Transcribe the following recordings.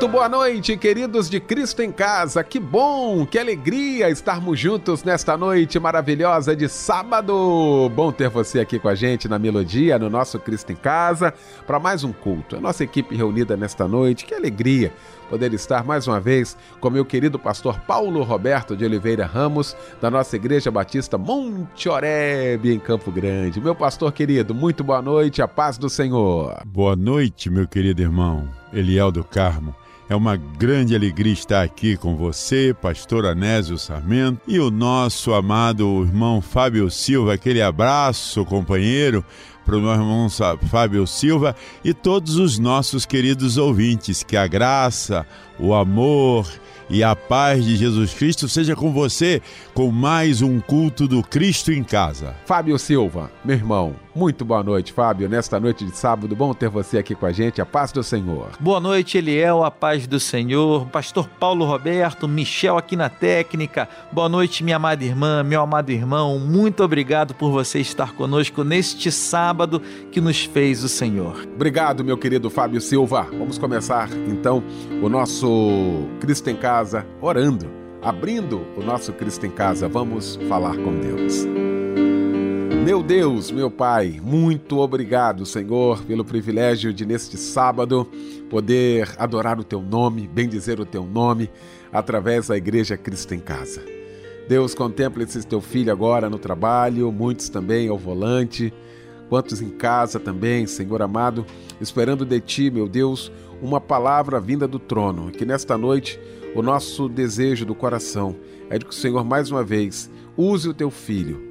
Muito boa noite, queridos de Cristo em Casa. Que bom, que alegria estarmos juntos nesta noite maravilhosa de sábado. Bom ter você aqui com a gente na Melodia, no nosso Cristo em Casa, para mais um culto. A nossa equipe reunida nesta noite, que alegria poder estar mais uma vez com meu querido pastor Paulo Roberto de Oliveira Ramos, da nossa Igreja Batista Monte Oreb, em Campo Grande. Meu pastor querido, muito boa noite, a paz do Senhor. Boa noite, meu querido irmão Eliel do Carmo. É uma grande alegria estar aqui com você, pastor Anésio Sarmento, e o nosso amado irmão Fábio Silva. Aquele abraço, companheiro para o meu irmão Fábio Silva e todos os nossos queridos ouvintes. Que a graça, o amor e a paz de Jesus Cristo seja com você com mais um culto do Cristo em casa. Fábio Silva, meu irmão, muito boa noite, Fábio. Nesta noite de sábado, bom ter você aqui com a gente. A paz do Senhor. Boa noite, Eliel. A paz do Senhor. Pastor Paulo Roberto, Michel aqui na técnica. Boa noite, minha amada irmã, meu amado irmão. Muito obrigado por você estar conosco neste sábado que nos fez o Senhor. Obrigado, meu querido Fábio Silva. Vamos começar então o nosso Cristo em Casa orando, abrindo o nosso Cristo em Casa. Vamos falar com Deus. Meu Deus, meu Pai, muito obrigado, Senhor, pelo privilégio de neste sábado poder adorar o teu nome, bendizer o teu nome através da Igreja Cristo em Casa. Deus, contempla esse teu filho agora no trabalho, muitos também ao volante, quantos em casa também, Senhor amado, esperando de ti, meu Deus, uma palavra vinda do trono. Que nesta noite o nosso desejo do coração é de que o Senhor mais uma vez use o teu filho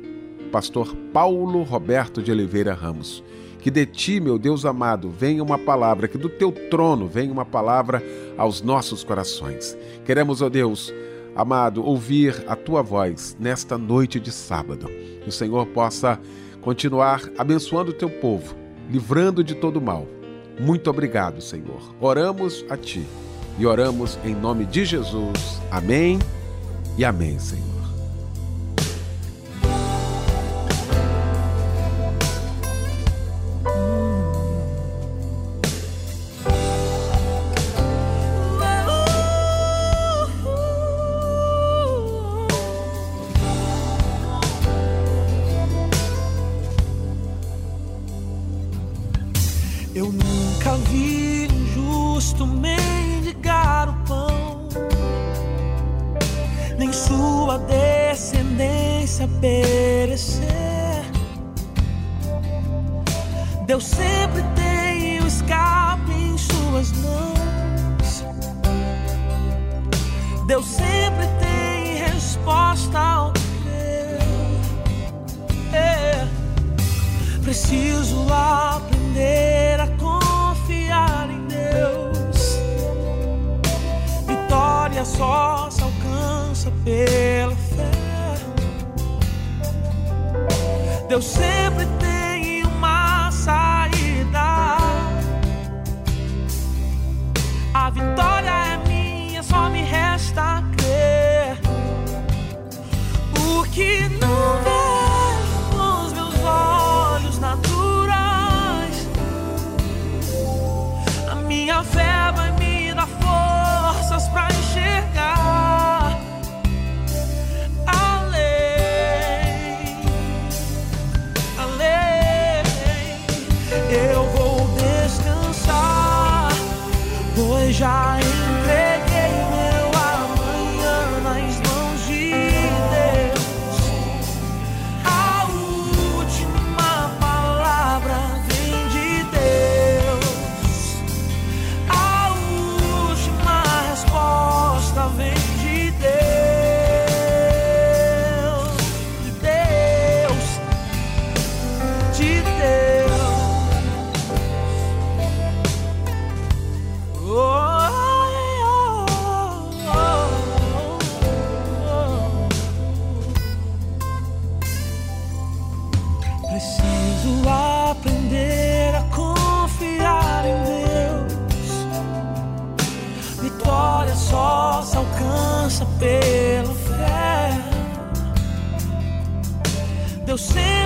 pastor Paulo Roberto de Oliveira Ramos. Que de ti, meu Deus amado, venha uma palavra, que do teu trono venha uma palavra aos nossos corações. Queremos, ó Deus, amado, ouvir a tua voz nesta noite de sábado. Que o Senhor possa continuar abençoando o teu povo, livrando de todo mal. Muito obrigado, Senhor. Oramos a ti e oramos em nome de Jesus. Amém e amém, Senhor. sempre tem resposta ao meu. É. Preciso aprender a confiar em Deus. Vitória só se alcança pela fé. Deus sempre tem. Deus sempre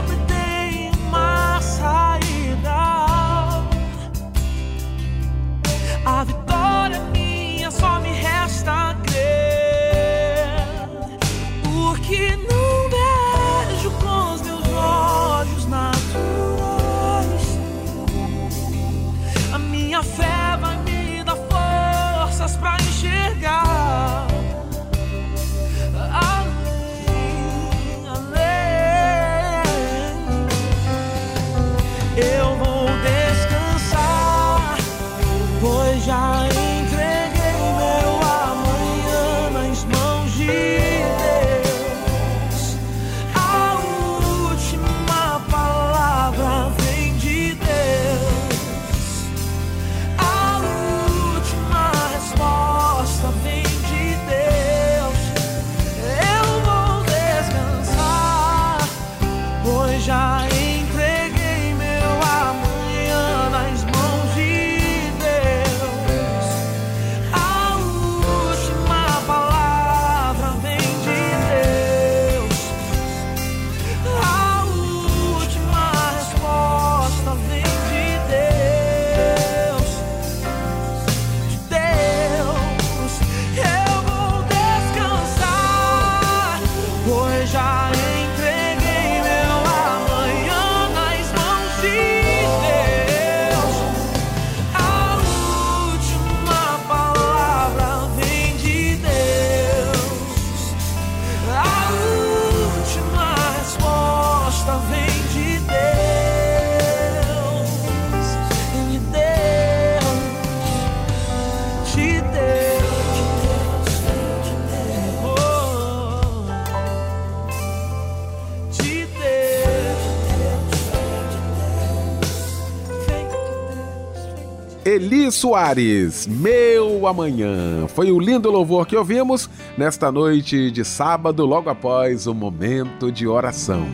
Soares, Meu Amanhã. Foi o lindo louvor que ouvimos nesta noite de sábado, logo após o momento de oração.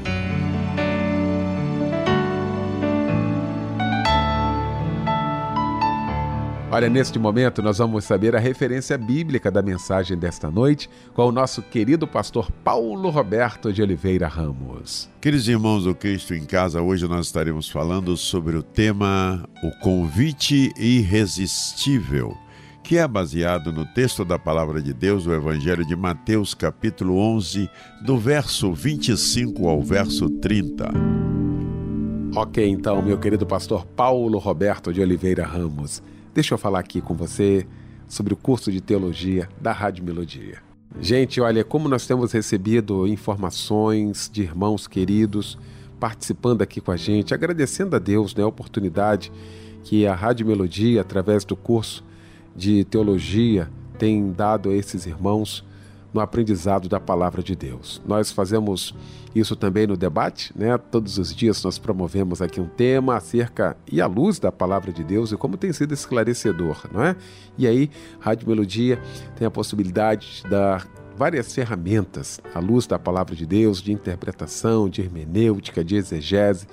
Olha, neste momento nós vamos saber a referência bíblica da mensagem desta noite com o nosso querido pastor Paulo Roberto de Oliveira Ramos. Queridos irmãos do Cristo em Casa, hoje nós estaremos falando sobre o tema O Convite Irresistível, que é baseado no texto da Palavra de Deus, o Evangelho de Mateus, capítulo 11, do verso 25 ao verso 30. Ok, então, meu querido pastor Paulo Roberto de Oliveira Ramos, deixa eu falar aqui com você sobre o curso de teologia da Rádio Melodia. Gente, olha, como nós temos recebido informações de irmãos queridos participando aqui com a gente, agradecendo a Deus né, a oportunidade que a Rádio Melodia, através do curso de teologia, tem dado a esses irmãos no aprendizado da palavra de Deus. Nós fazemos isso também no debate, né? Todos os dias nós promovemos aqui um tema acerca e à luz da palavra de Deus e como tem sido esclarecedor, não é? E aí, Rádio Melodia tem a possibilidade de dar várias ferramentas à luz da palavra de Deus, de interpretação, de hermenêutica, de exegese.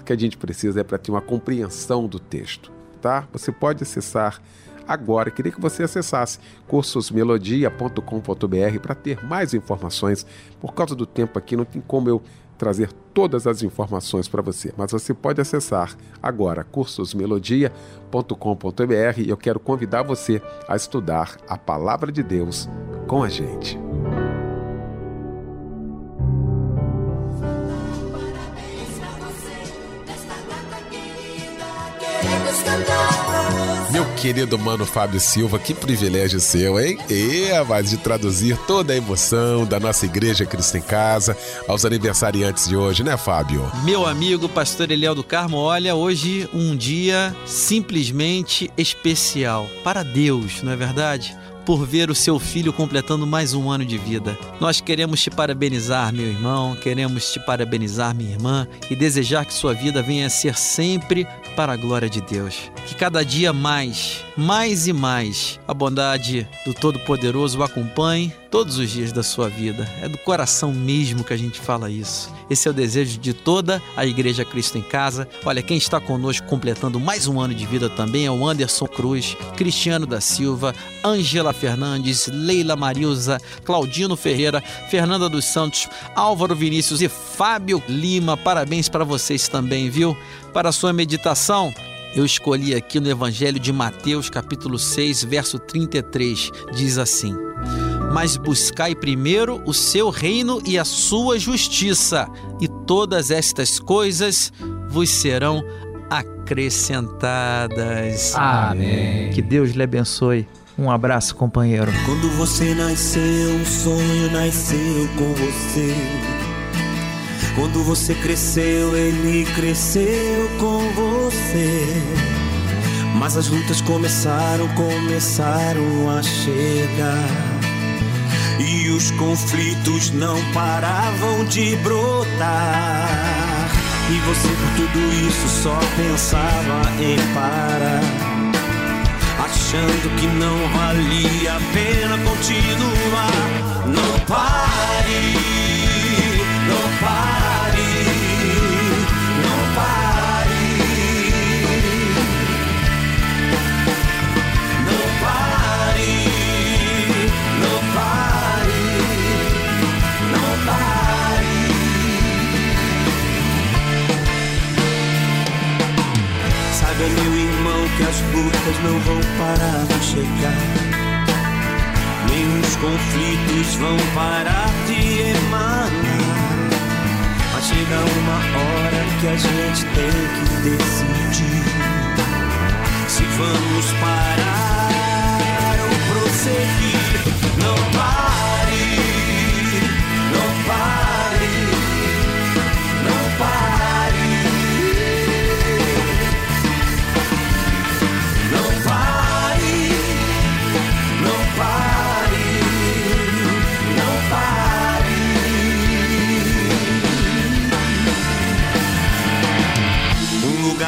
O que a gente precisa é para ter uma compreensão do texto, tá? Você pode acessar agora. Queria que você acessasse cursosmelodia.com.br para ter mais informações. Por causa do tempo aqui, não tem como eu trazer todas as informações para você, mas você pode acessar agora cursosmelodia.com.br e eu quero convidar você a estudar a palavra de Deus com a gente. Querido mano Fábio Silva, que privilégio seu, hein? E mas de traduzir toda a emoção da nossa igreja Cristo em Casa aos aniversariantes de hoje, né, Fábio? Meu amigo pastor Eliel do Carmo, olha, hoje um dia simplesmente especial para Deus, não é verdade? Por ver o seu filho completando mais um ano de vida. Nós queremos te parabenizar, meu irmão, queremos te parabenizar, minha irmã, e desejar que sua vida venha a ser sempre para a glória de Deus. Que cada dia mais mais e mais. A bondade do Todo-Poderoso o acompanhe todos os dias da sua vida. É do coração mesmo que a gente fala isso. Esse é o desejo de toda a Igreja Cristo em Casa. Olha, quem está conosco completando mais um ano de vida também é o Anderson Cruz, Cristiano da Silva, Angela Fernandes, Leila Marilza, Claudino Ferreira, Fernanda dos Santos, Álvaro Vinícius e Fábio Lima. Parabéns para vocês também, viu? Para a sua meditação, eu escolhi aqui no Evangelho de Mateus, capítulo 6, verso 33. Diz assim: Mas buscai primeiro o seu reino e a sua justiça, e todas estas coisas vos serão acrescentadas. Amém. Que Deus lhe abençoe. Um abraço, companheiro. Quando você nasceu, um sonho nasceu com você. Quando você cresceu, ele cresceu com você. Mas as lutas começaram, começaram a chegar. E os conflitos não paravam de brotar. E você por tudo isso só pensava em parar achando que não valia a pena continuar. Não pare, não pare, Saiba, meu irmão, que as lutas não vão parar de chegar. Nem os conflitos vão parar de emanar. Mas chega uma hora que a gente tem que decidir se vamos parar ou prosseguir. Não pare,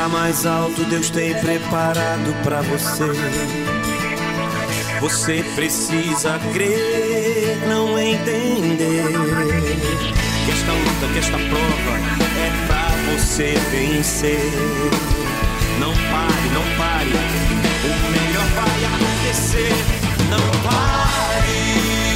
mais alto Deus tem preparado pra você. Você precisa crer, não entender. Que esta luta, que esta prova é pra você vencer. Não pare, não pare. O melhor vai acontecer. Não pare,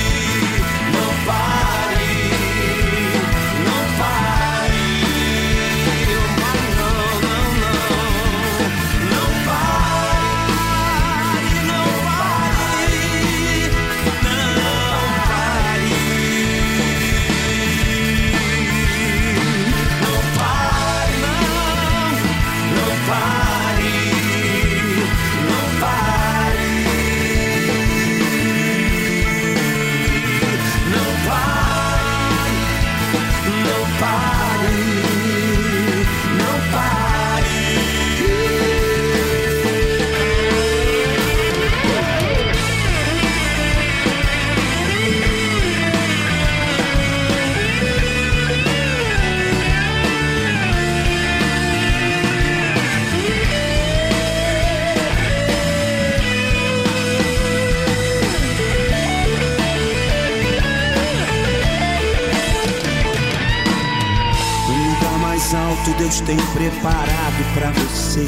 Deus tem preparado pra você.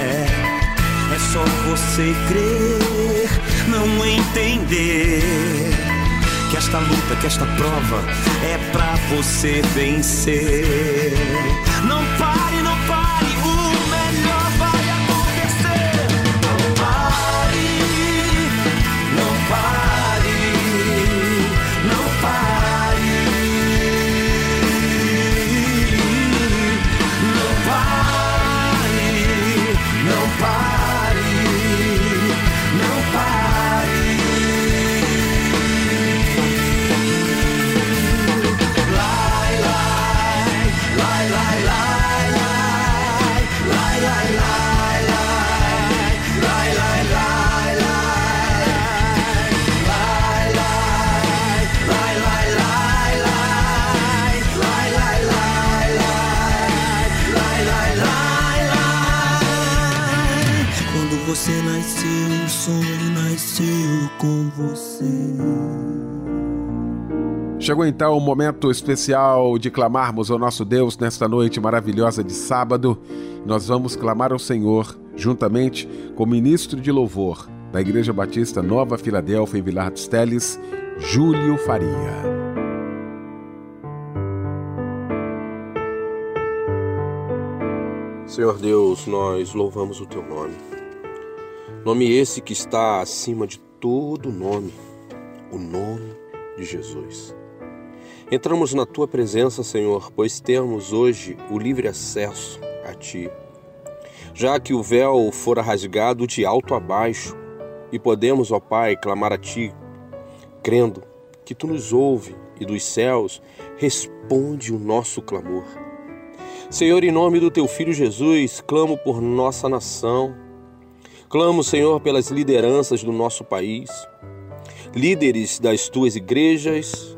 É, é só você crer, não entender. Que esta luta, que esta prova é pra você vencer. O momento especial de clamarmos ao nosso Deus nesta noite maravilhosa de sábado. Nós vamos clamar ao Senhor juntamente com o ministro de louvor da Igreja Batista Nova Filadélfia em Vilar dos Teles, Júlio Faria. Senhor Deus, nós louvamos o teu nome. Nome esse que está acima de todo nome, o nome de Jesus. Entramos na tua presença, Senhor, pois temos hoje o livre acesso a ti. Já que o véu fora rasgado de alto a baixo, e podemos, ó Pai, clamar a ti, crendo que tu nos ouve e dos céus responde o nosso clamor. Senhor, em nome do teu filho Jesus, clamo por nossa nação. Clamo, Senhor, pelas lideranças do nosso país, líderes das tuas igrejas,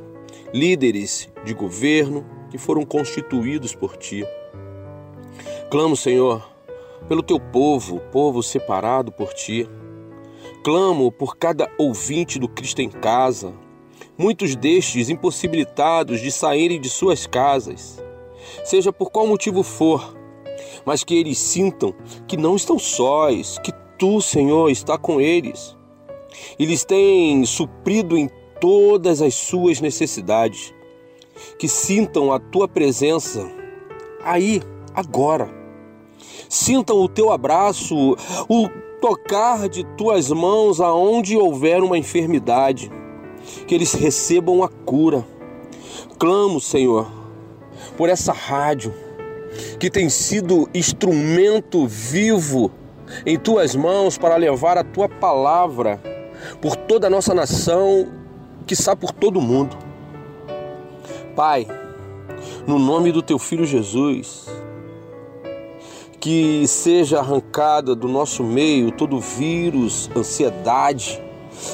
líderes de governo que foram constituídos por ti. Clamo, Senhor, pelo teu povo, povo separado por ti. Clamo por cada ouvinte do Cristo em casa, muitos destes impossibilitados de saírem de suas casas seja por qual motivo for, mas que eles sintam que não estão sós, que tu, Senhor, está com eles. Eles têm suprido em todas as suas necessidades. Que sintam a tua presença aí, agora. Sintam o teu abraço, o tocar de tuas mãos aonde houver uma enfermidade. Que eles recebam a cura. Clamo, Senhor, por essa rádio que tem sido instrumento vivo em tuas mãos para levar a tua palavra por toda a nossa nação, está por todo mundo. Pai, no nome do teu filho Jesus, que seja arrancada do nosso meio todo vírus, ansiedade,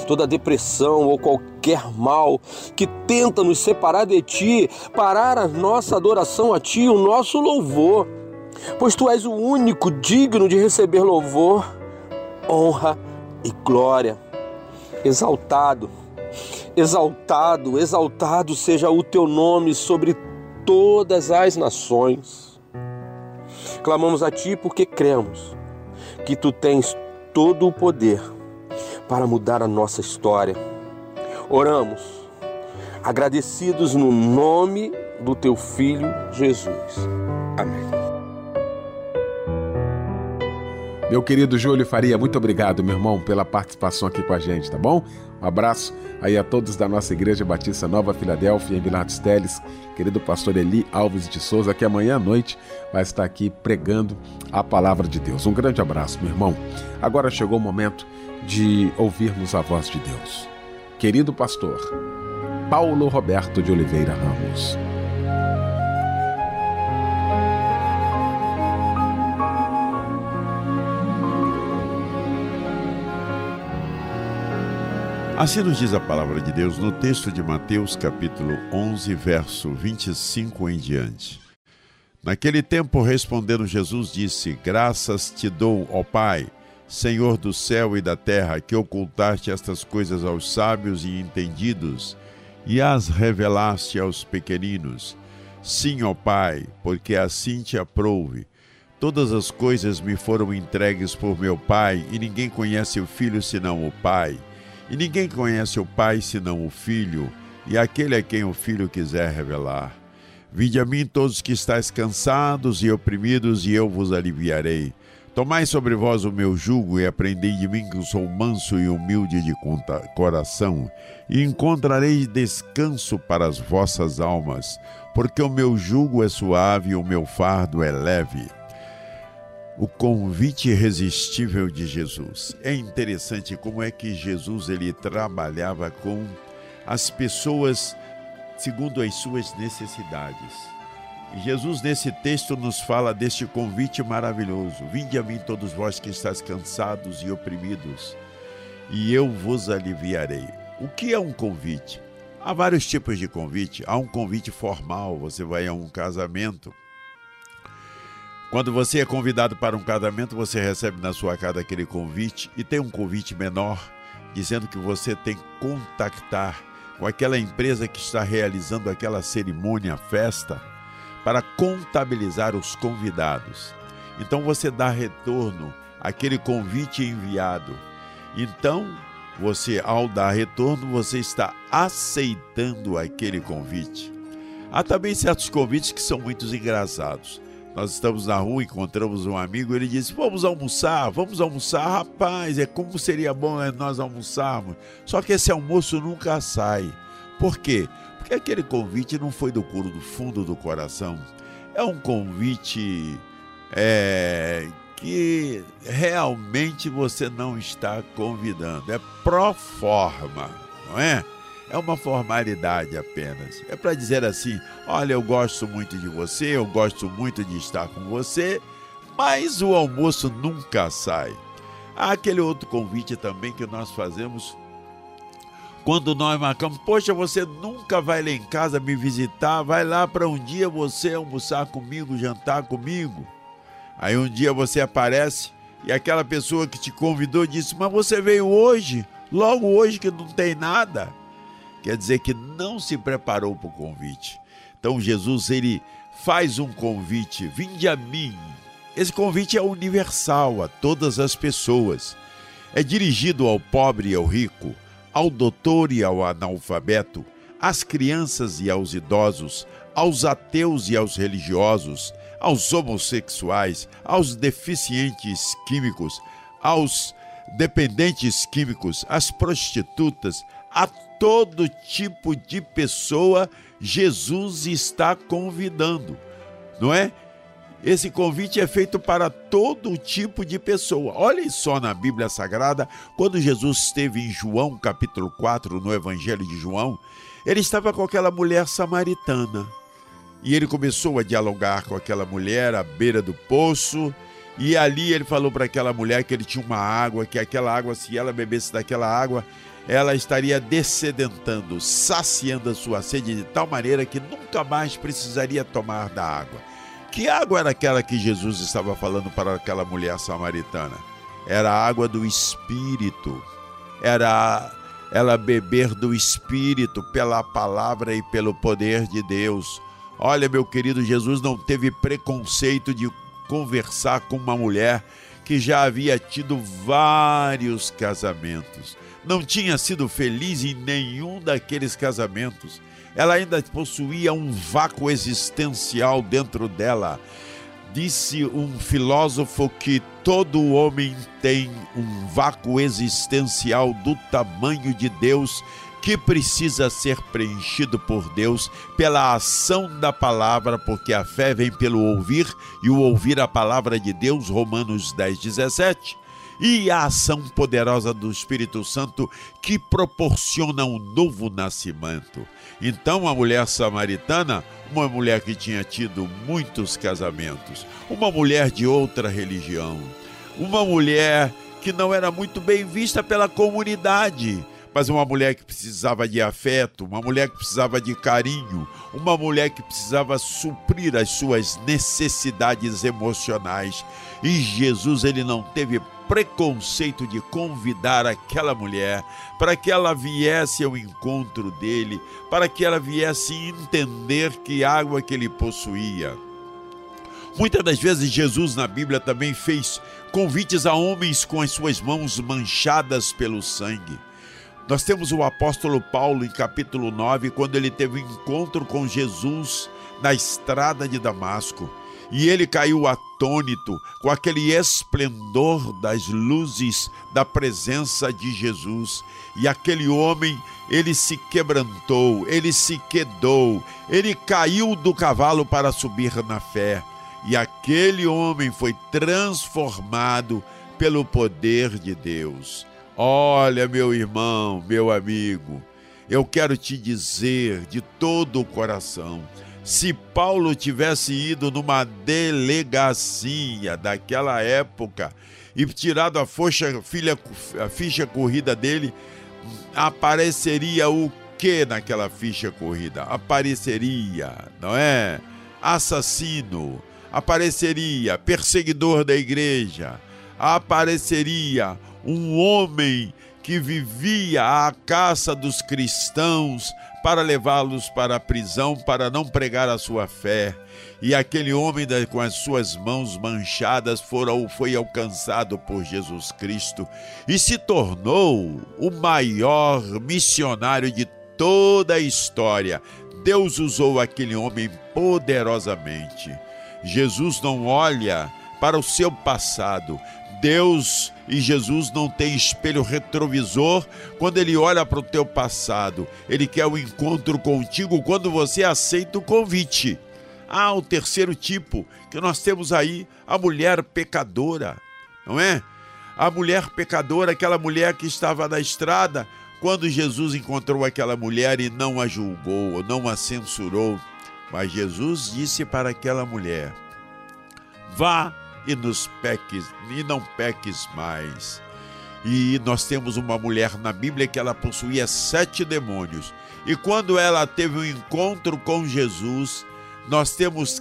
toda depressão ou qualquer mal que tenta nos separar de Ti, parar a nossa adoração a Ti, o nosso louvor, pois Tu és o único digno de receber louvor, honra e glória. Exaltado, exaltado, exaltado seja o Teu nome sobre todas as nações. Clamamos a Ti porque cremos que Tu tens todo o poder para mudar a nossa história. Oramos, agradecidos no nome do teu filho Jesus. Amém. Meu querido Júlio Faria, muito obrigado, meu irmão, pela participação aqui com a gente, tá bom? Um abraço aí a todos da nossa Igreja Batista Nova Filadélfia, em Vilar dos Teles, querido pastor Eli Alves de Souza, que amanhã à noite vai estar aqui pregando a palavra de Deus. Um grande abraço, meu irmão. Agora chegou o momento de ouvirmos a voz de Deus. Querido pastor, Paulo Roberto de Oliveira Ramos. Assim nos diz a palavra de Deus no texto de Mateus, capítulo 11, verso 25 em diante. Naquele tempo, respondendo Jesus, disse: Graças te dou, ó Pai Senhor do céu e da terra, que ocultaste estas coisas aos sábios e entendidos e as revelaste aos pequeninos. Sim, ó Pai, porque assim te aprouve. Todas as coisas me foram entregues por meu Pai, e ninguém conhece o Filho senão o Pai. E ninguém conhece o Pai senão o Filho, e aquele a quem o Filho quiser revelar. Vinde a mim todos que estáis cansados e oprimidos, e eu vos aliviarei. Tomai sobre vós o meu jugo e aprendei de mim que sou manso e humilde de coração, e encontrareis descanso para as vossas almas, porque o meu jugo é suave e o meu fardo é leve. O convite irresistível de Jesus. É interessante como é que Jesus ele trabalhava com as pessoas segundo as suas necessidades. Jesus, nesse texto, nos fala deste convite maravilhoso: Vinde a mim, todos vós que estáis cansados e oprimidos, e eu vos aliviarei. O que é um convite? Há vários tipos de convite. Há um convite formal, você vai a um casamento. Quando você é convidado para um casamento, você recebe na sua casa aquele convite, e tem um convite menor, dizendo que você tem que contactar com aquela empresa que está realizando aquela cerimônia, festa, para contabilizar os convidados. Então você dá retorno àquele convite enviado. Então, você ao dar retorno, você está aceitando aquele convite. Há também certos convites que são muito engraçados. Nós estamos na rua, encontramos um amigo, ele disse: Vamos almoçar, vamos almoçar. Rapaz, é como seria bom né, nós almoçarmos. Só que esse almoço nunca sai. Por quê? Porque aquele convite não foi do curo do fundo do coração. É um convite é, que realmente você não está convidando. É pro forma, não é? É uma formalidade apenas. É para dizer assim: olha, eu gosto muito de você, eu gosto muito de estar com você, mas o almoço nunca sai. Há aquele outro convite também que nós fazemos quando nós marcamos, poxa, você nunca vai lá em casa me visitar, vai lá para um dia você almoçar comigo, jantar comigo. Aí um dia você aparece e aquela pessoa que te convidou disse: Mas você veio hoje, logo hoje que não tem nada quer dizer que não se preparou para o convite. Então Jesus ele faz um convite, vinde a mim. Esse convite é universal a todas as pessoas. É dirigido ao pobre e ao rico, ao doutor e ao analfabeto, às crianças e aos idosos, aos ateus e aos religiosos, aos homossexuais, aos deficientes químicos, aos dependentes químicos, às prostitutas, a todo tipo de pessoa Jesus está convidando, não é? Esse convite é feito para todo tipo de pessoa. Olhem só na Bíblia Sagrada, quando Jesus esteve em João, capítulo 4, no Evangelho de João, ele estava com aquela mulher samaritana. E ele começou a dialogar com aquela mulher à beira do poço. E ali ele falou para aquela mulher que ele tinha uma água, que aquela água, se ela bebesse daquela água, ela estaria descedentando, saciando a sua sede de tal maneira que nunca mais precisaria tomar da água. Que água era aquela que Jesus estava falando para aquela mulher samaritana? Era a água do Espírito. Era ela beber do Espírito pela palavra e pelo poder de Deus. Olha, meu querido, Jesus não teve preconceito de conversar com uma mulher que já havia tido vários casamentos não tinha sido feliz em nenhum daqueles casamentos. Ela ainda possuía um vácuo existencial dentro dela. Disse um filósofo que todo homem tem um vácuo existencial do tamanho de Deus que precisa ser preenchido por Deus pela ação da palavra, porque a fé vem pelo ouvir e o ouvir a palavra de Deus, Romanos 10, 17 e a ação poderosa do Espírito Santo que proporciona um novo nascimento. Então, a mulher samaritana, uma mulher que tinha tido muitos casamentos, uma mulher de outra religião, uma mulher que não era muito bem vista pela comunidade, mas uma mulher que precisava de afeto, uma mulher que precisava de carinho, uma mulher que precisava suprir as suas necessidades emocionais. E Jesus ele não teve preconceito de convidar aquela mulher para que ela viesse ao encontro dele, para que ela viesse entender que água que ele possuía. Muitas das vezes Jesus na Bíblia também fez convites a homens com as suas mãos manchadas pelo sangue. Nós temos o apóstolo Paulo em capítulo 9, quando ele teve um encontro com Jesus na estrada de Damasco e ele caiu atônito com aquele esplendor das luzes da presença de Jesus. E aquele homem, ele se quebrantou, ele se quedou, ele caiu do cavalo para subir na fé. E aquele homem foi transformado pelo poder de Deus. Olha, meu irmão, meu amigo, eu quero te dizer de todo o coração se Paulo tivesse ido numa delegacia daquela época e tirado a, focha, filha, a ficha corrida dele, apareceria o que naquela ficha corrida? Apareceria, não é? Assassino, apareceria perseguidor da igreja, apareceria um homem que vivia à caça dos cristãos para levá-los para a prisão para não pregar a sua fé. E aquele homem com as suas mãos manchadas foi alcançado por Jesus Cristo e se tornou o maior missionário de toda a história. Deus usou aquele homem poderosamente. Jesus não olha para o seu passado. Deus e Jesus não tem espelho retrovisor quando ele olha para o teu passado. Ele quer o um encontro contigo quando você aceita o convite. Ah, o terceiro tipo que nós temos aí, a mulher pecadora, não é? A mulher pecadora, aquela mulher que estava na estrada, quando Jesus encontrou aquela mulher e não a julgou, não a censurou, mas Jesus disse para aquela mulher: Vá e nos peques e não peques mais. E nós temos uma mulher na Bíblia que ela possuía sete demônios. E quando ela teve um encontro com Jesus, nós temos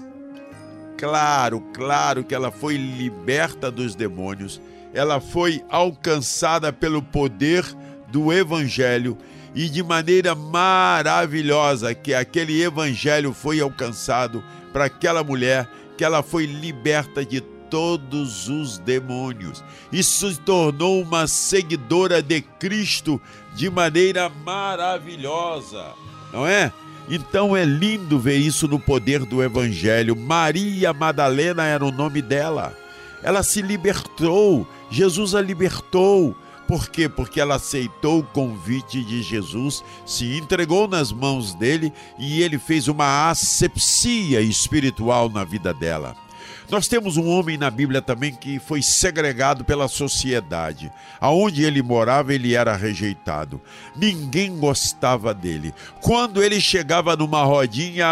claro, claro que ela foi liberta dos demônios, ela foi alcançada pelo poder do Evangelho e de maneira maravilhosa que aquele Evangelho foi alcançado para aquela mulher, que ela foi liberta de todos os demônios e se tornou uma seguidora de Cristo de maneira maravilhosa, não é? Então é lindo ver isso no poder do Evangelho. Maria Madalena era o nome dela. Ela se libertou, Jesus a libertou. Por quê? Porque ela aceitou o convite de Jesus, se entregou nas mãos dele e ele fez uma asepsia espiritual na vida dela. Nós temos um homem na Bíblia também que foi segregado pela sociedade. Aonde ele morava, ele era rejeitado. Ninguém gostava dele. Quando ele chegava numa rodinha,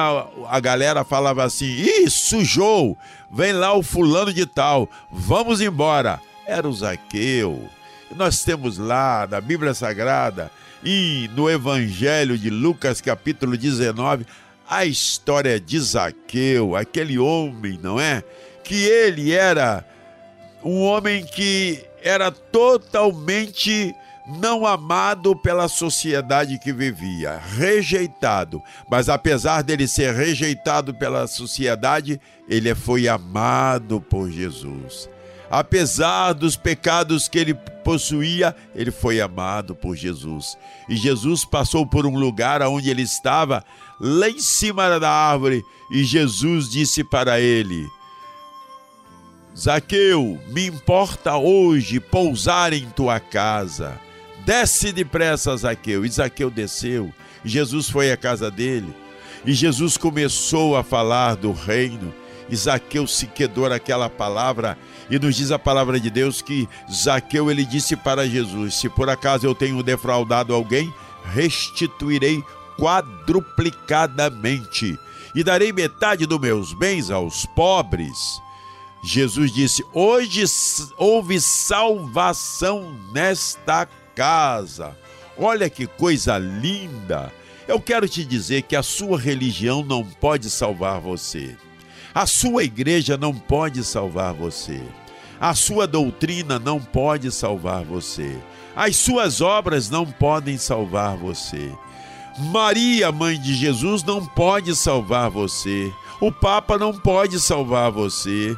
a galera falava assim: Ih, sujou! Vem lá o fulano de tal, vamos embora. Era o Zaqueu. Nós temos lá na Bíblia Sagrada e no Evangelho de Lucas, capítulo 19, a história de Zaqueu, aquele homem, não é? Que ele era um homem que era totalmente não amado pela sociedade que vivia, rejeitado. Mas apesar dele ser rejeitado pela sociedade, ele foi amado por Jesus. Apesar dos pecados que ele possuía, ele foi amado por Jesus. E Jesus passou por um lugar onde ele estava, lá em cima da árvore, e Jesus disse para ele: Zaqueu, me importa hoje pousar em tua casa. Desce depressa, Zaqueu. E Zaqueu desceu. Jesus foi à casa dele. E Jesus começou a falar do reino. E Zaqueu se quedou naquela palavra. E nos diz a palavra de Deus que Zaqueu ele disse para Jesus: Se por acaso eu tenho defraudado alguém, restituirei quadruplicadamente e darei metade dos meus bens aos pobres. Jesus disse: Hoje houve salvação nesta casa. Olha que coisa linda! Eu quero te dizer que a sua religião não pode salvar você. A sua igreja não pode salvar você. A sua doutrina não pode salvar você. As suas obras não podem salvar você. Maria, mãe de Jesus, não pode salvar você. O Papa não pode salvar você.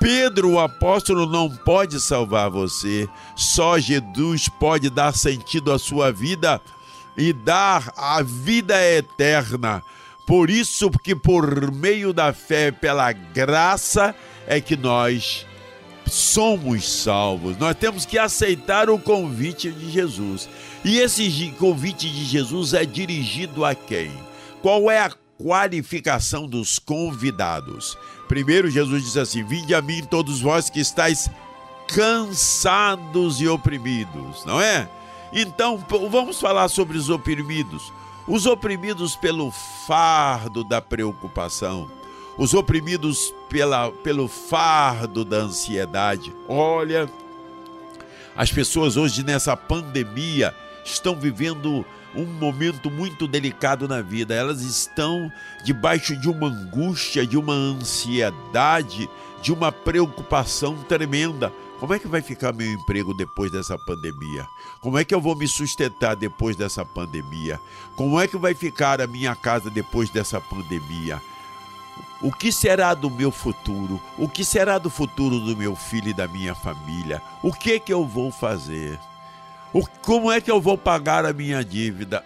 Pedro, o apóstolo, não pode salvar você. Só Jesus pode dar sentido à sua vida e dar a vida eterna. Por isso que por meio da fé, pela graça, é que nós somos salvos. Nós temos que aceitar o convite de Jesus. E esse convite de Jesus é dirigido a quem? Qual é a qualificação dos convidados? Primeiro, Jesus disse assim: Vinde a mim, todos vós que estáis cansados e oprimidos, não é? Então, vamos falar sobre os oprimidos. Os oprimidos pelo fardo da preocupação, os oprimidos pela, pelo fardo da ansiedade. Olha, as pessoas hoje nessa pandemia estão vivendo um momento muito delicado na vida. Elas estão debaixo de uma angústia, de uma ansiedade, de uma preocupação tremenda. Como é que vai ficar meu emprego depois dessa pandemia? Como é que eu vou me sustentar depois dessa pandemia? Como é que vai ficar a minha casa depois dessa pandemia? O que será do meu futuro? O que será do futuro do meu filho e da minha família? O que que eu vou fazer? O, como é que eu vou pagar a minha dívida?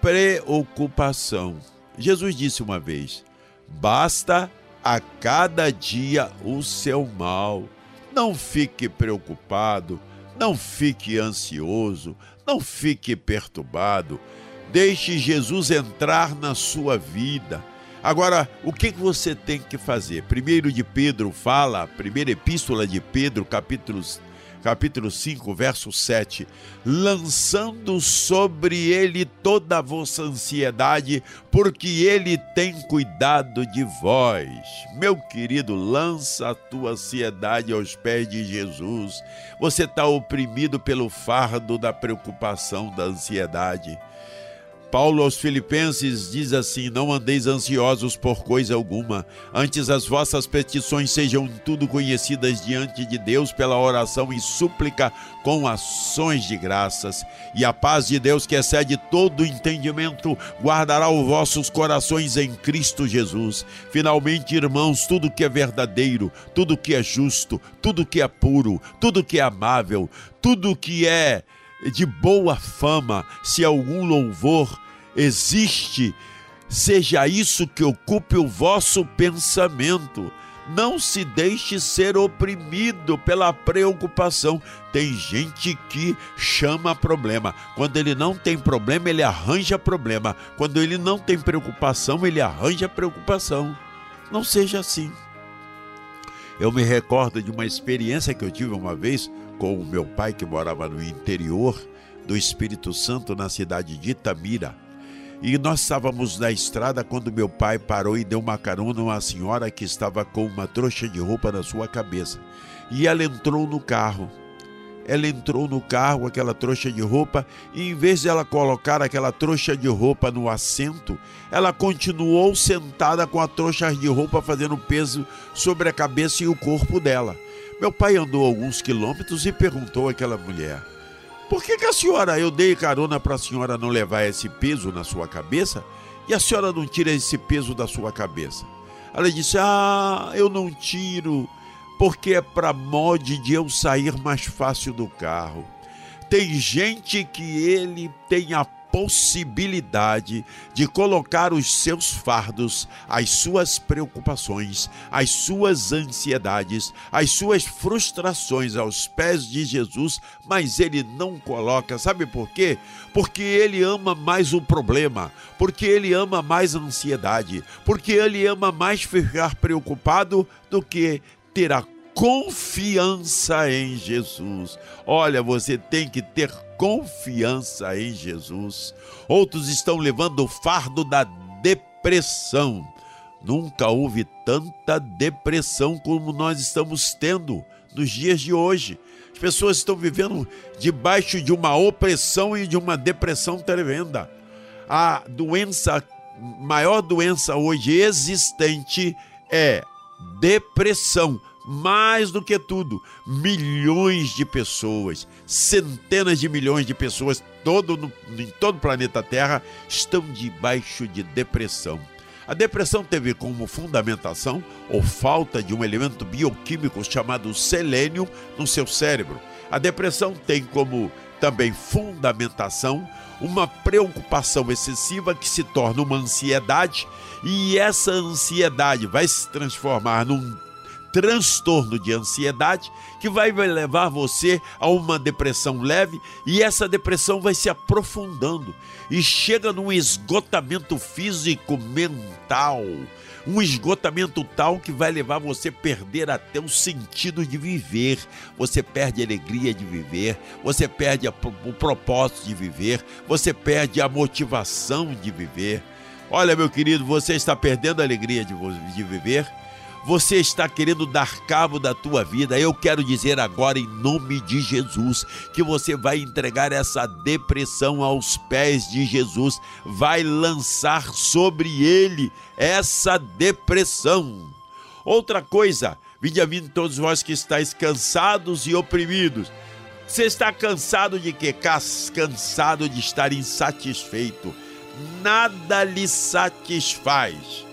Preocupação. Jesus disse uma vez: basta a cada dia o seu mal. Não fique preocupado, não fique ansioso, não fique perturbado. Deixe Jesus entrar na sua vida. Agora, o que você tem que fazer? Primeiro de Pedro fala, primeira epístola de Pedro, capítulo capítulo 5, verso 7, lançando sobre ele toda a vossa ansiedade, porque ele tem cuidado de vós. Meu querido, lança a tua ansiedade aos pés de Jesus. Você está oprimido pelo fardo da preocupação, da ansiedade. Paulo aos Filipenses diz assim: Não andeis ansiosos por coisa alguma, antes as vossas petições sejam tudo conhecidas diante de Deus pela oração e súplica com ações de graças. E a paz de Deus, que excede todo entendimento, guardará os vossos corações em Cristo Jesus. Finalmente, irmãos, tudo que é verdadeiro, tudo que é justo, tudo que é puro, tudo que é amável, tudo que é de boa fama, se algum louvor existe, seja isso que ocupe o vosso pensamento. Não se deixe ser oprimido pela preocupação. Tem gente que chama problema. Quando ele não tem problema, ele arranja problema. Quando ele não tem preocupação, ele arranja preocupação. Não seja assim. Eu me recordo de uma experiência que eu tive uma vez com o meu pai que morava no interior do Espírito Santo, na cidade de Itamira. E nós estávamos na estrada quando meu pai parou e deu uma carona a uma senhora que estava com uma trouxa de roupa na sua cabeça. E ela entrou no carro. Ela entrou no carro, aquela trouxa de roupa, e em vez de ela colocar aquela trouxa de roupa no assento, ela continuou sentada com a trouxa de roupa fazendo peso sobre a cabeça e o corpo dela. Meu pai andou alguns quilômetros e perguntou àquela mulher: por que, que a senhora, eu dei carona para a senhora não levar esse peso na sua cabeça e a senhora não tira esse peso da sua cabeça? Ela disse: Ah, eu não tiro porque é para mod de eu sair mais fácil do carro. Tem gente que ele tem a possibilidade de colocar os seus fardos, as suas preocupações, as suas ansiedades, as suas frustrações aos pés de Jesus, mas ele não coloca. Sabe por quê? Porque ele ama mais o problema, porque ele ama mais a ansiedade, porque ele ama mais ficar preocupado do que ter a confiança em Jesus. Olha, você tem que ter confiança em Jesus. Outros estão levando o fardo da depressão. Nunca houve tanta depressão como nós estamos tendo nos dias de hoje. As pessoas estão vivendo debaixo de uma opressão e de uma depressão tremenda. A doença, maior doença hoje existente é depressão mais do que tudo, milhões de pessoas, centenas de milhões de pessoas todo no, em todo o planeta Terra estão debaixo de depressão. A depressão teve como fundamentação ou falta de um elemento bioquímico chamado selênio no seu cérebro. A depressão tem como também fundamentação uma preocupação excessiva que se torna uma ansiedade e essa ansiedade vai se transformar num transtorno de ansiedade que vai levar você a uma depressão leve e essa depressão vai se aprofundando e chega num esgotamento físico, mental, um esgotamento tal que vai levar você a perder até o sentido de viver. Você perde a alegria de viver, você perde o propósito de viver, você perde a motivação de viver. Olha, meu querido, você está perdendo a alegria de, de viver você está querendo dar cabo da tua vida, eu quero dizer agora em nome de Jesus que você vai entregar essa depressão aos pés de Jesus, vai lançar sobre ele essa depressão. Outra coisa, Vinde a mim todos vós que estáis cansados e oprimidos. Você está cansado de quê? Cansado de estar insatisfeito. Nada lhe satisfaz.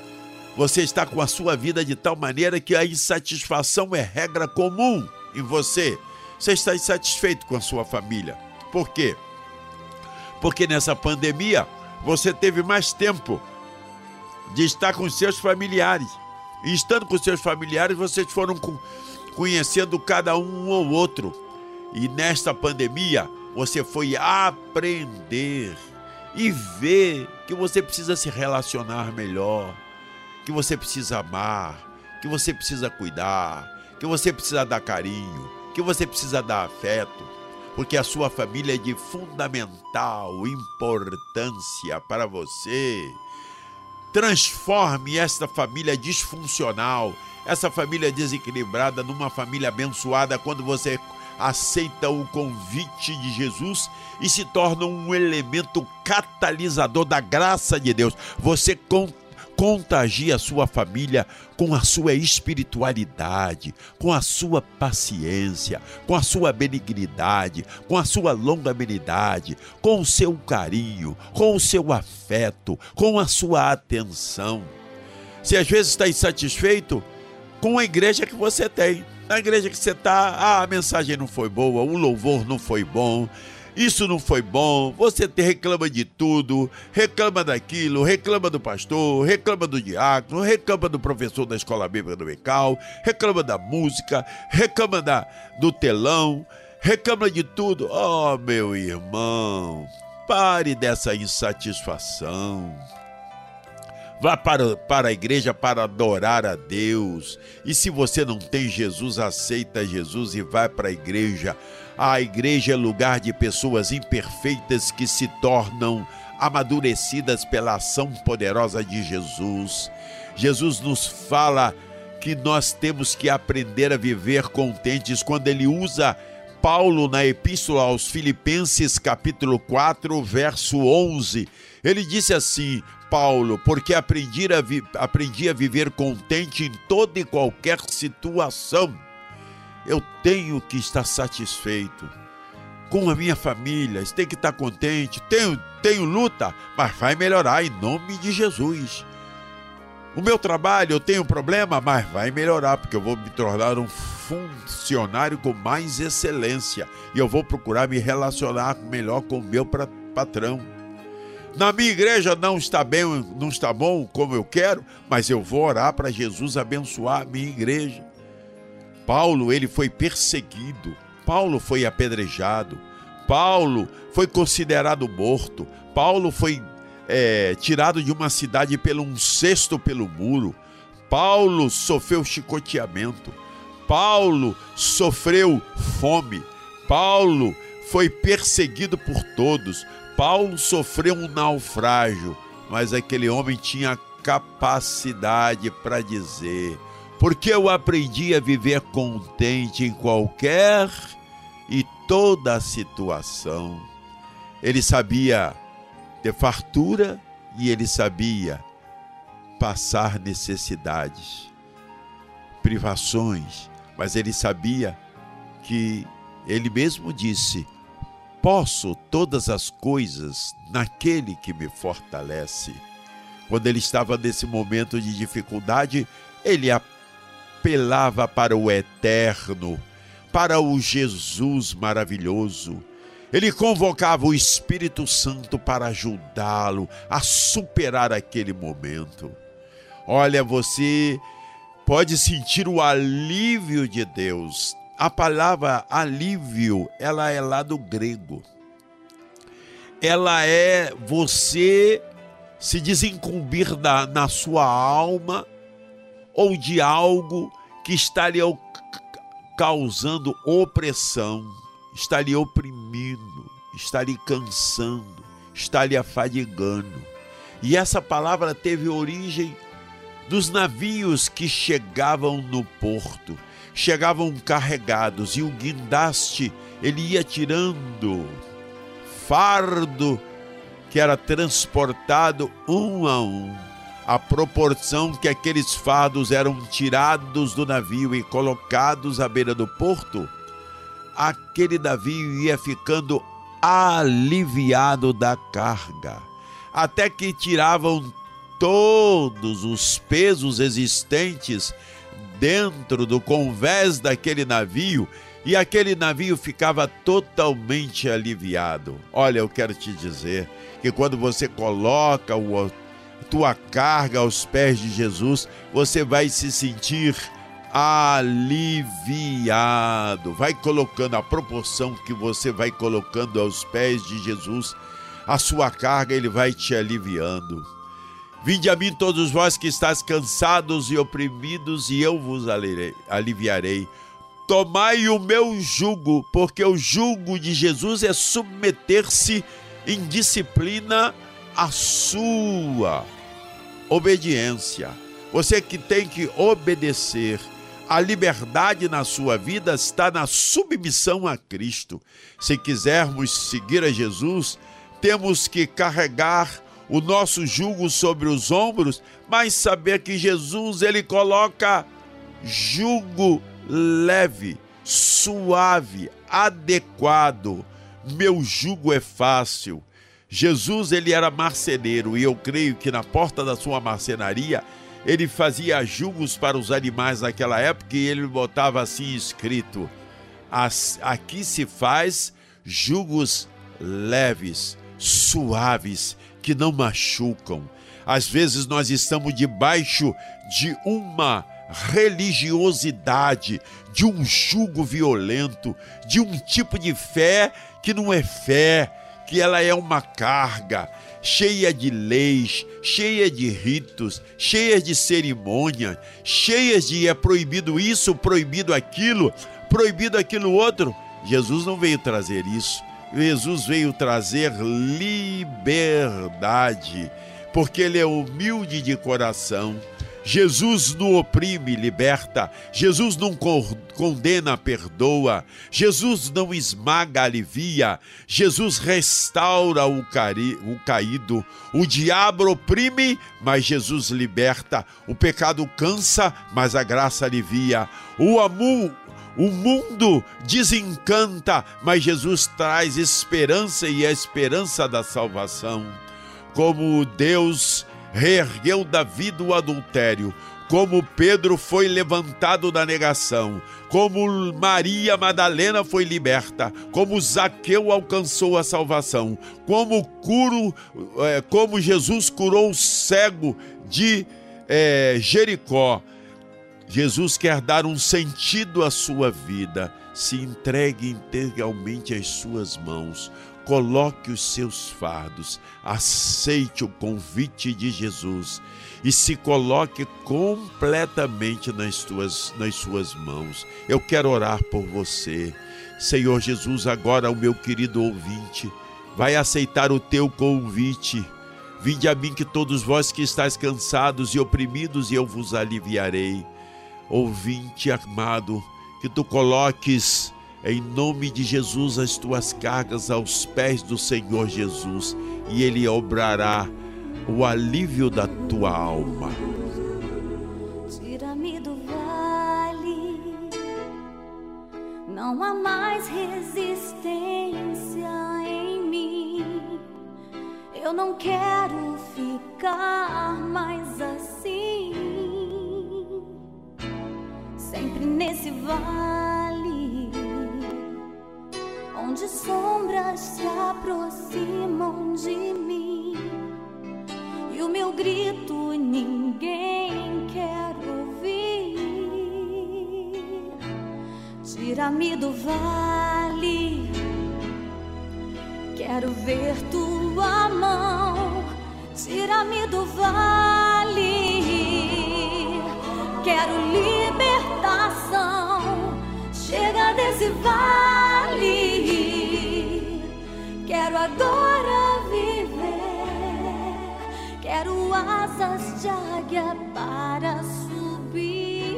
Você está com a sua vida de tal maneira que a insatisfação é regra comum em você. Você está insatisfeito com a sua família. Por quê? Porque nessa pandemia você teve mais tempo de estar com seus familiares. E estando com seus familiares, vocês foram conhecendo cada um ou outro. E nesta pandemia, você foi aprender e ver que você precisa se relacionar melhor, que você precisa amar, que você precisa cuidar, que você precisa dar carinho, que você precisa dar afeto, porque a sua família é de fundamental importância para você. Transforme esta família disfuncional, essa família desequilibrada, numa família abençoada quando você aceita o convite de Jesus e se torna um elemento catalisador da graça de Deus. Você contagia a sua família com a sua espiritualidade, com a sua paciência, com a sua benignidade, com a sua longanimidade, com o seu carinho, com o seu afeto, com a sua atenção. Se às vezes está insatisfeito com a igreja que você tem, na igreja que você está, ah, a mensagem não foi boa, o louvor não foi bom, isso não foi bom, você reclama de tudo, reclama daquilo, reclama do pastor, reclama do diácono, reclama do professor da escola bíblica do Becal, reclama da música, reclama da, do telão, reclama de tudo. Oh, meu irmão, pare dessa insatisfação. Vá para, para a igreja para adorar a Deus. E se você não tem Jesus, aceita Jesus e vai para a igreja. A igreja é lugar de pessoas imperfeitas que se tornam amadurecidas pela ação poderosa de Jesus. Jesus nos fala que nós temos que aprender a viver contentes quando ele usa Paulo na epístola aos Filipenses, capítulo 4, verso 11. Ele disse assim: Paulo, porque aprendi a, aprendi a viver contente em toda e qualquer situação. Eu tenho que estar satisfeito com a minha família, tem que estar contente. Tenho, tenho luta, mas vai melhorar em nome de Jesus. O meu trabalho, eu tenho problema, mas vai melhorar, porque eu vou me tornar um funcionário com mais excelência e eu vou procurar me relacionar melhor com o meu patrão. Na minha igreja não está bem, não está bom como eu quero, mas eu vou orar para Jesus abençoar a minha igreja. Paulo, ele foi perseguido. Paulo foi apedrejado. Paulo foi considerado morto. Paulo foi é, tirado de uma cidade pelo um cesto pelo muro. Paulo sofreu chicoteamento. Paulo sofreu fome. Paulo foi perseguido por todos. Paulo sofreu um naufrágio, mas aquele homem tinha capacidade para dizer: porque eu aprendi a viver contente em qualquer e toda situação. Ele sabia ter fartura e ele sabia passar necessidades, privações, mas ele sabia que ele mesmo disse: Posso todas as coisas naquele que me fortalece. Quando ele estava nesse momento de dificuldade, ele apelava para o eterno, para o Jesus maravilhoso. Ele convocava o Espírito Santo para ajudá-lo a superar aquele momento. Olha, você pode sentir o alívio de Deus a palavra alívio, ela é lá do grego. Ela é você se desincumbir da, na sua alma ou de algo que está lhe causando opressão, está lhe oprimindo, está lhe cansando, está lhe afadigando. E essa palavra teve origem dos navios que chegavam no porto chegavam carregados e o guindaste ele ia tirando fardo que era transportado um a um. A proporção que aqueles fardos eram tirados do navio e colocados à beira do porto, aquele navio ia ficando aliviado da carga, até que tiravam todos os pesos existentes dentro do convés daquele navio e aquele navio ficava totalmente aliviado. Olha, eu quero te dizer que quando você coloca a tua carga aos pés de Jesus, você vai se sentir aliviado. Vai colocando a proporção que você vai colocando aos pés de Jesus, a sua carga ele vai te aliviando. Vinde a mim todos vós que estáis cansados e oprimidos, e eu vos aliviarei. Tomai o meu jugo, porque o jugo de Jesus é submeter-se em disciplina à sua obediência. Você que tem que obedecer. A liberdade na sua vida está na submissão a Cristo. Se quisermos seguir a Jesus, temos que carregar o nosso jugo sobre os ombros, mas saber que Jesus ele coloca jugo leve, suave, adequado. Meu jugo é fácil. Jesus ele era marceneiro e eu creio que na porta da sua marcenaria ele fazia jugos para os animais naquela época e ele botava assim escrito: aqui se faz jugos leves, suaves, que não machucam. Às vezes nós estamos debaixo de uma religiosidade, de um jugo violento, de um tipo de fé que não é fé, que ela é uma carga, cheia de leis, cheia de ritos, cheia de cerimônias, cheias de é proibido isso, proibido aquilo, proibido aquilo outro. Jesus não veio trazer isso. Jesus veio trazer liberdade, porque ele é humilde de coração. Jesus não oprime, liberta. Jesus não condena, perdoa. Jesus não esmaga, alivia. Jesus restaura o, cari, o caído. O diabo oprime, mas Jesus liberta. O pecado cansa, mas a graça alivia. O amor, o mundo desencanta, mas Jesus traz esperança e a esperança da salvação. Como Deus reergueu Davi do adultério, como Pedro foi levantado da negação, como Maria Madalena foi liberta, como Zaqueu alcançou a salvação, como curo, é, como Jesus curou o cego de é, Jericó, Jesus quer dar um sentido à sua vida. Se entregue integralmente às suas mãos. Coloque os seus fardos, aceite o convite de Jesus e se coloque completamente nas, tuas, nas suas mãos. Eu quero orar por você. Senhor Jesus, agora o meu querido ouvinte vai aceitar o teu convite. Vinde a mim que todos vós que estáis cansados e oprimidos, e eu vos aliviarei ouvinte amado, que tu coloques em nome de Jesus as tuas cargas aos pés do Senhor Jesus e Ele obrará o alívio da tua alma. Tira-me do vale, não há mais resistência em mim. Eu não quero ficar mais assim sempre nesse vale onde sombras se aproximam de mim e o meu grito ninguém quer ouvir. Tira-me do vale, quero ver tua mão. Tira-me do vale, quero libertar chega desse vale quero agora viver. Quero asas de águia para subir.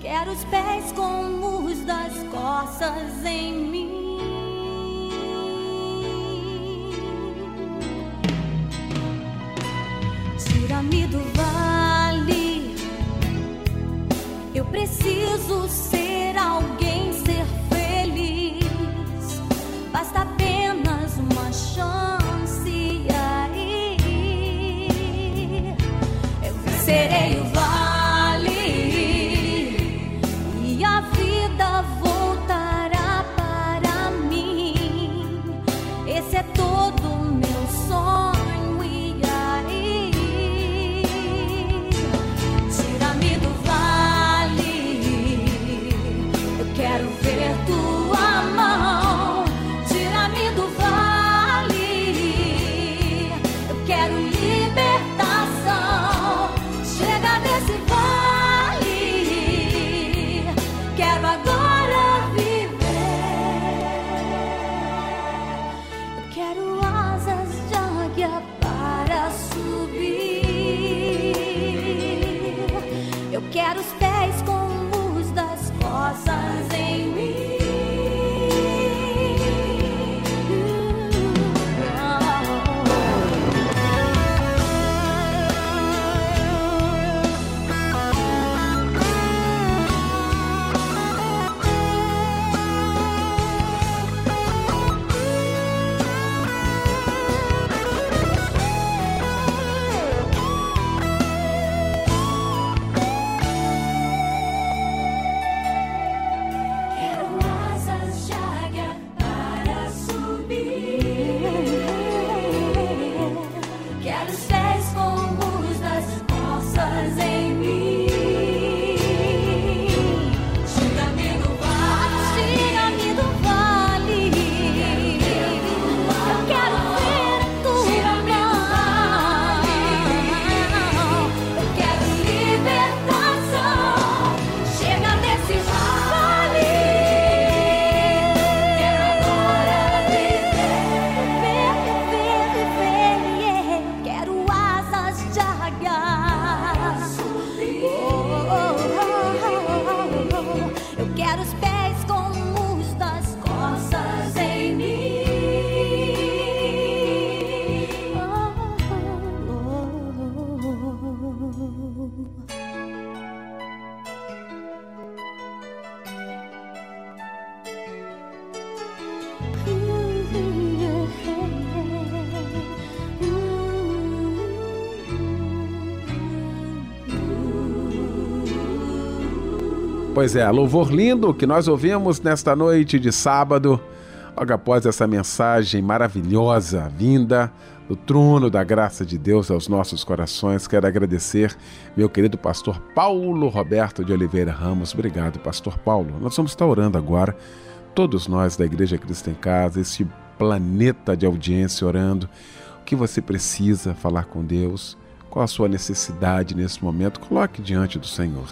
Quero os pés como os das costas em mim. Tira-me do vale. Eu preciso ser. fiéis como os das rosas em mim. Pois é, louvor lindo que nós ouvimos nesta noite de sábado, logo após essa mensagem maravilhosa vinda do trono da graça de Deus aos nossos corações. Quero agradecer meu querido pastor Paulo Roberto de Oliveira Ramos. Obrigado, pastor Paulo. Nós vamos estar orando agora, todos nós da Igreja Cristo em Casa, esse planeta de audiência orando. O que você precisa falar com Deus? Qual a sua necessidade nesse momento? Coloque diante do Senhor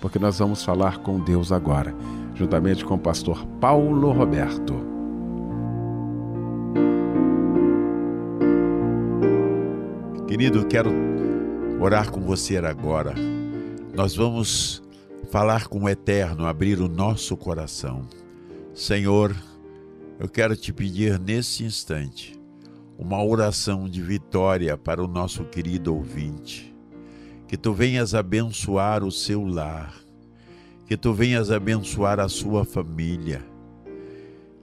porque nós vamos falar com Deus agora, juntamente com o pastor Paulo Roberto. Querido, quero orar com você agora. Nós vamos falar com o Eterno, abrir o nosso coração. Senhor, eu quero te pedir nesse instante uma oração de vitória para o nosso querido ouvinte que tu venhas abençoar o seu lar, que tu venhas abençoar a sua família,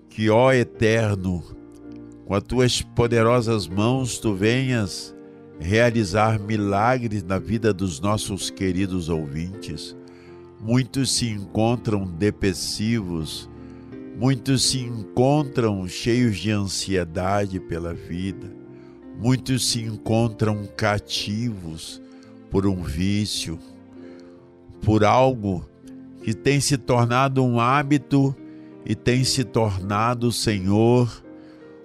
que, ó Eterno, com as tuas poderosas mãos tu venhas realizar milagres na vida dos nossos queridos ouvintes. Muitos se encontram depressivos, muitos se encontram cheios de ansiedade pela vida, muitos se encontram cativos por um vício, por algo que tem se tornado um hábito e tem se tornado, Senhor,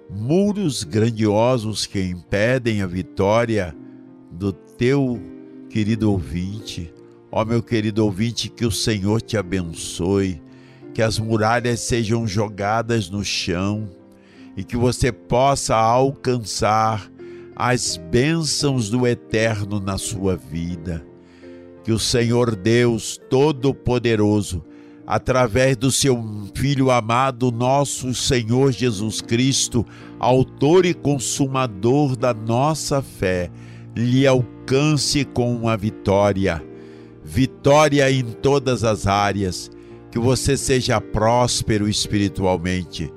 muros grandiosos que impedem a vitória do teu querido ouvinte. Ó meu querido ouvinte, que o Senhor te abençoe, que as muralhas sejam jogadas no chão e que você possa alcançar as bênçãos do eterno na sua vida. Que o Senhor Deus Todo-Poderoso, através do seu Filho amado, nosso Senhor Jesus Cristo, Autor e Consumador da nossa fé, lhe alcance com uma vitória. vitória em todas as áreas, que você seja próspero espiritualmente,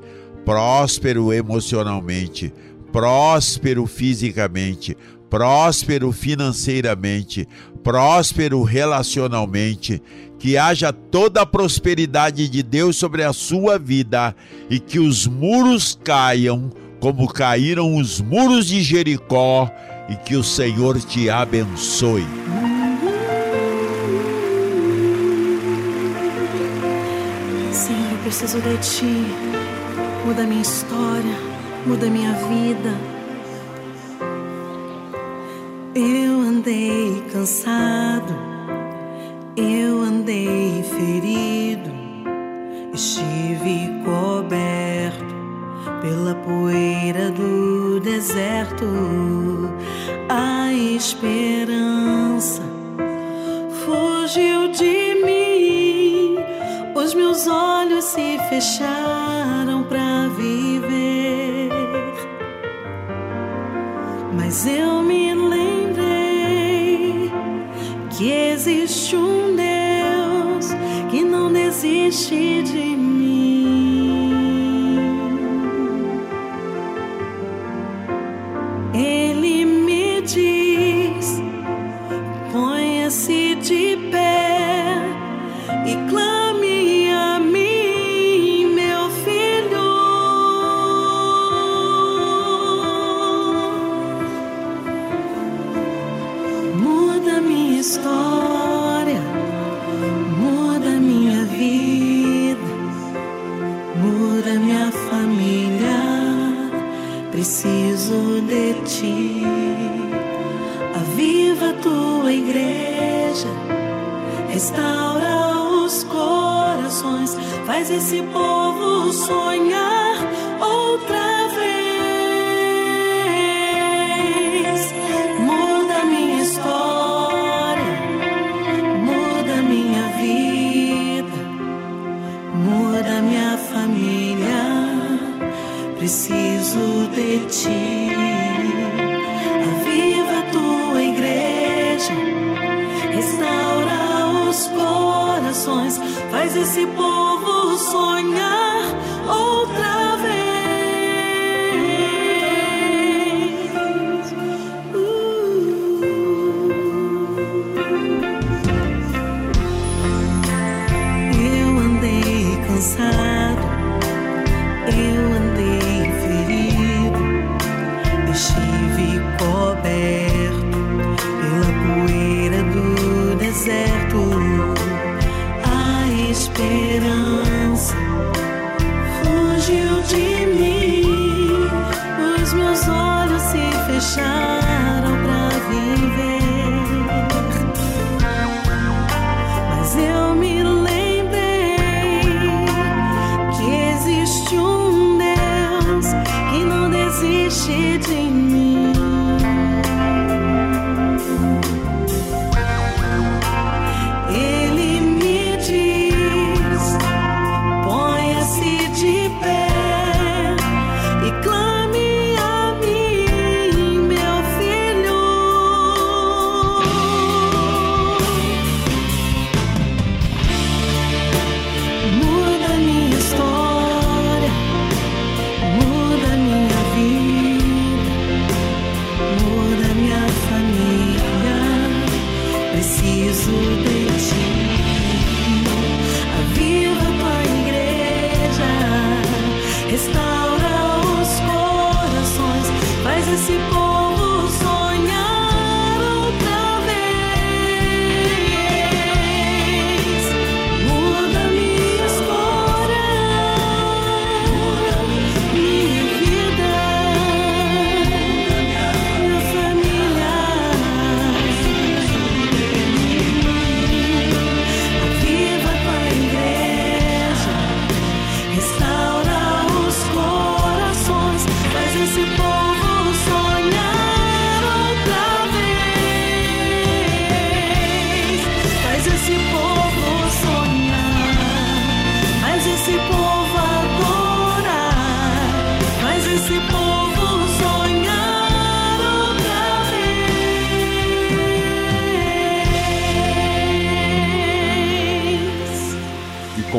próspero emocionalmente, próspero fisicamente, próspero financeiramente, próspero relacionalmente, que haja toda a prosperidade de Deus sobre a sua vida e que os muros caiam como caíram os muros de Jericó e que o Senhor te abençoe. Senhor, eu preciso de ti. Muda minha história, muda minha vida. Eu andei cansado, eu andei ferido, estive coberto pela poeira do deserto. A esperança fugiu de mim, os meus olhos se fecharam para viver. Mas eu me lembrei que existe um Deus que não desiste de mim.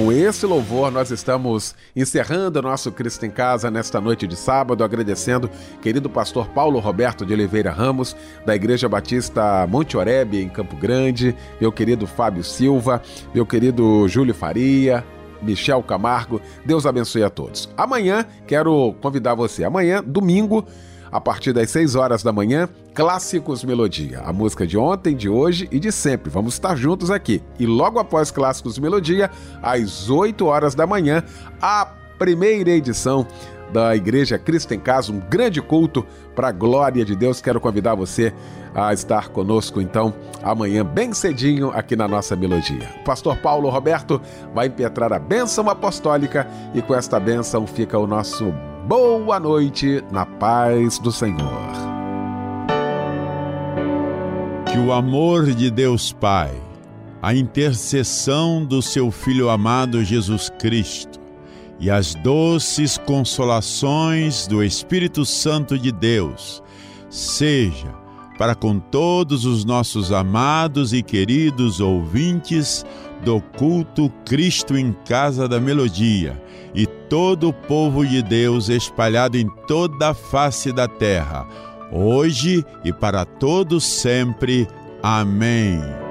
Com esse louvor, nós estamos encerrando o nosso Cristo em Casa nesta noite de sábado, agradecendo querido pastor Paulo Roberto de Oliveira Ramos, da Igreja Batista Monte Oreb, em Campo Grande, meu querido Fábio Silva, meu querido Júlio Faria, Michel Camargo. Deus abençoe a todos. Amanhã, quero convidar você, amanhã, domingo, a partir das 6 horas da manhã, Clássicos Melodia, a música de ontem, de hoje e de sempre. Vamos estar juntos aqui. E logo após Clássicos Melodia, às 8 horas da manhã, a primeira edição da Igreja Cristo em Casa, um grande culto para a glória de Deus. Quero convidar você a estar conosco então amanhã bem cedinho aqui na nossa melodia. O pastor Paulo Roberto vai impetrar a bênção apostólica e com esta bênção fica o nosso boa noite na paz do Senhor. Que o amor de Deus Pai, a intercessão do seu Filho amado Jesus Cristo e as doces consolações do Espírito Santo de Deus seja para com todos os nossos amados e queridos ouvintes do culto Cristo em Casa da Melodia e todo o povo de Deus espalhado em toda a face da terra, hoje e para todos sempre. Amém.